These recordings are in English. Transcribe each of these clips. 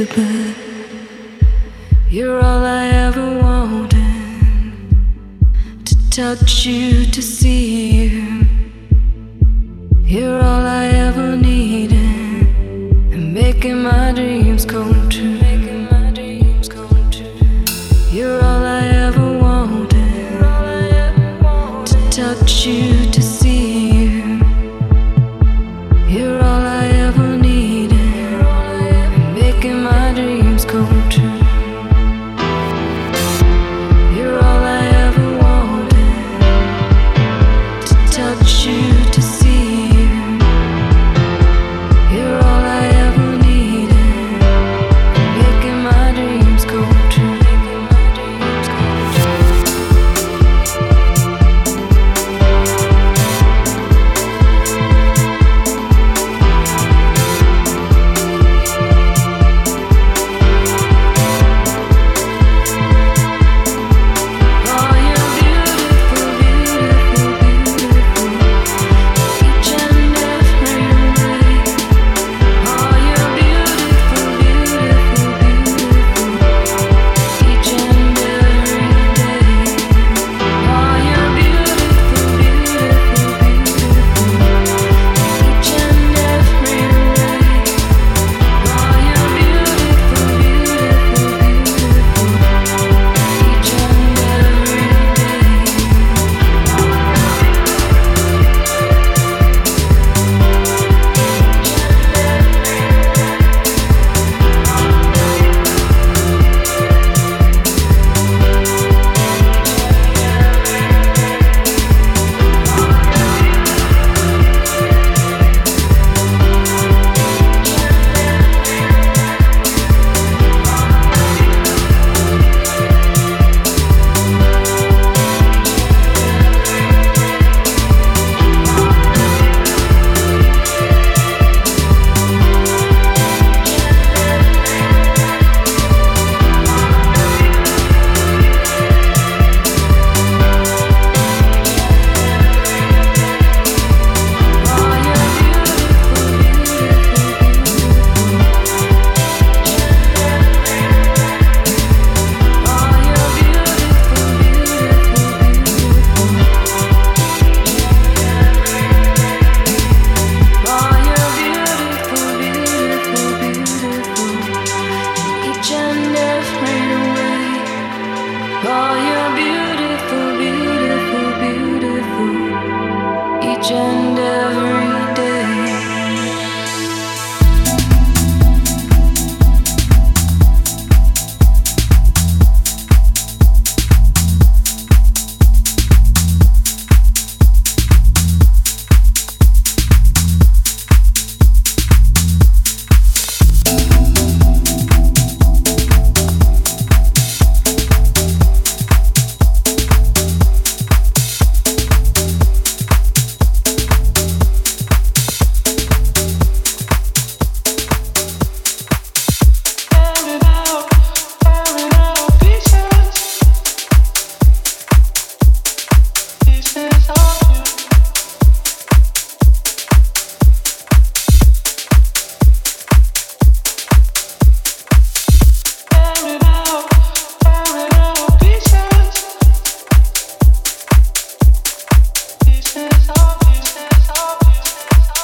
a. You're all I ever wanted to touch you, to see you.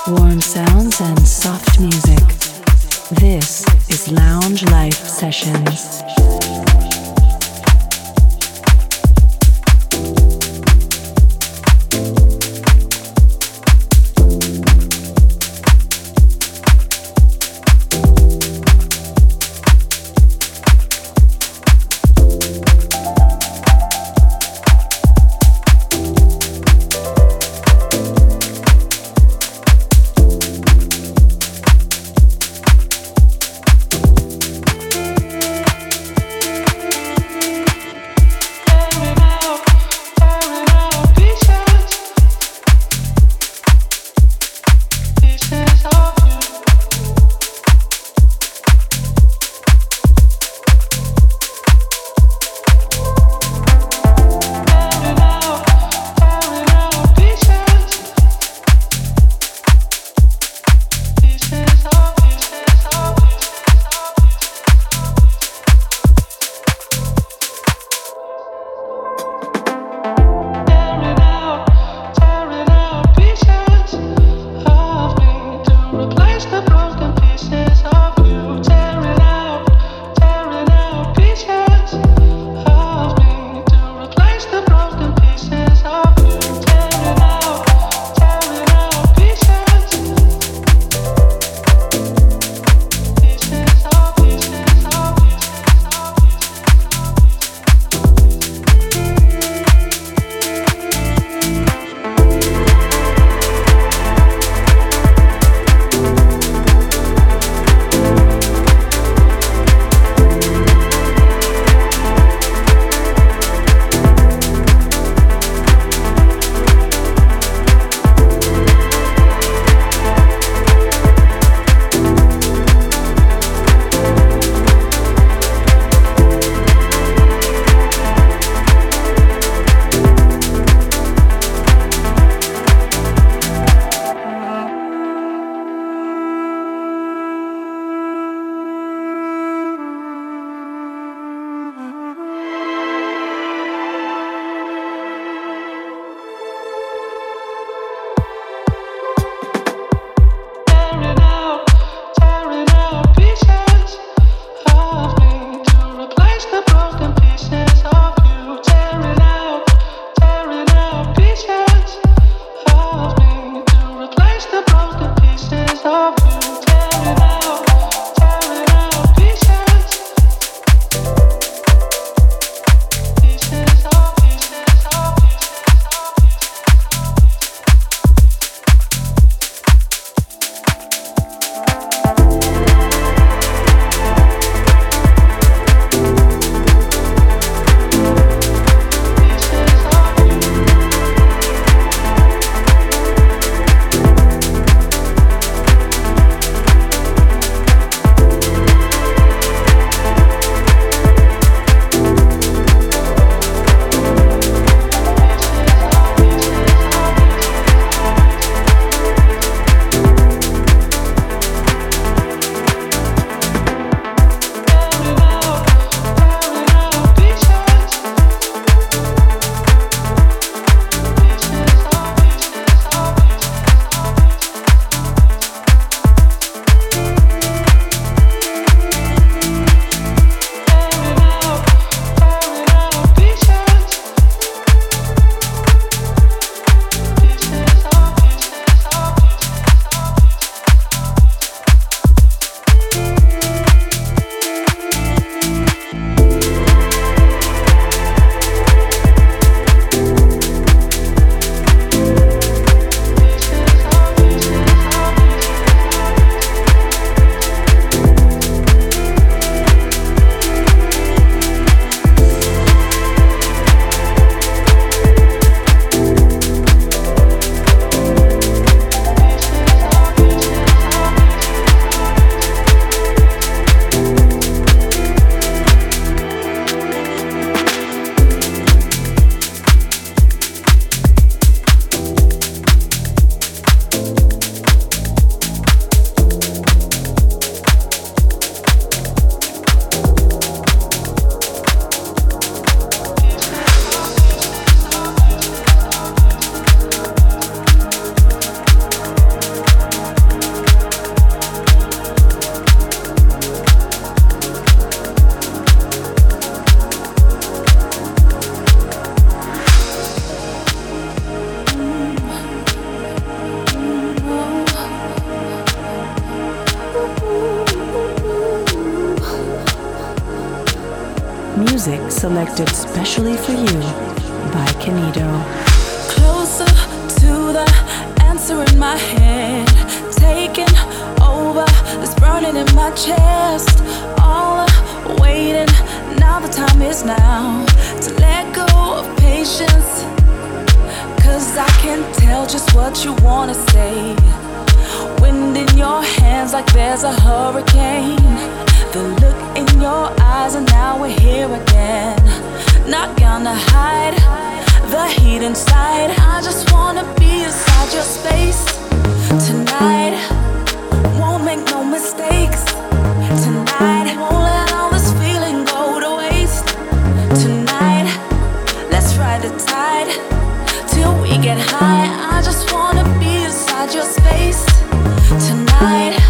warm sounds and soft music. This is Lounge Life Sessions. Here again. Not gonna hide the heat inside. I just wanna be inside your space tonight. Won't make no mistakes tonight. Won't let all this feeling go to waste tonight. Let's ride the tide till we get high. I just wanna be inside your space tonight.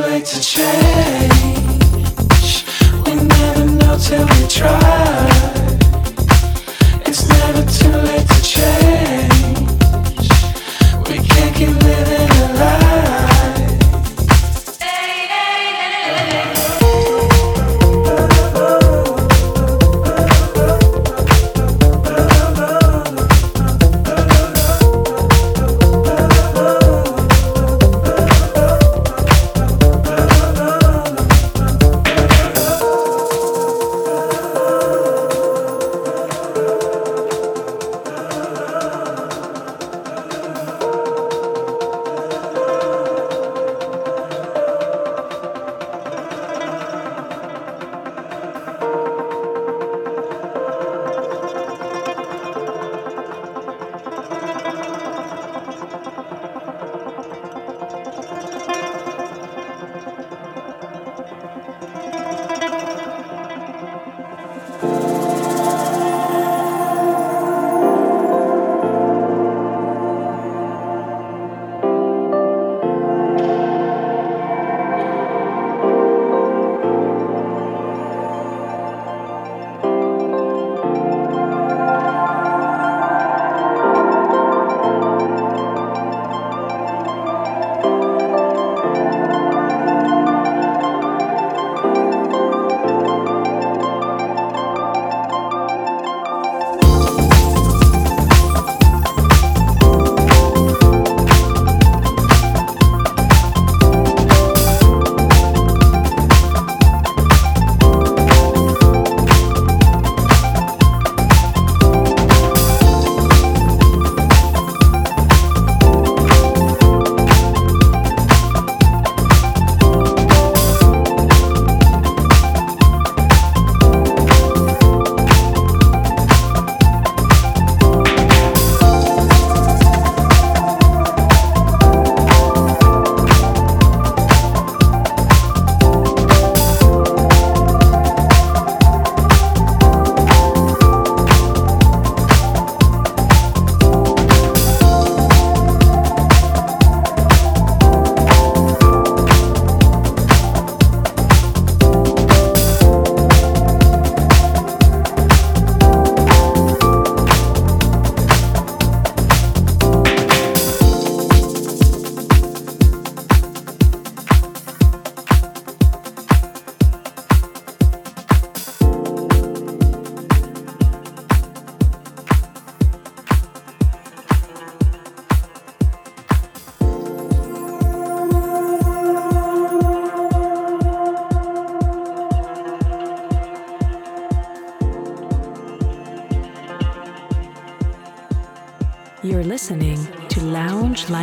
late to change. We never know till we try. It's never too late to change.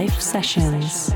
Life Sessions.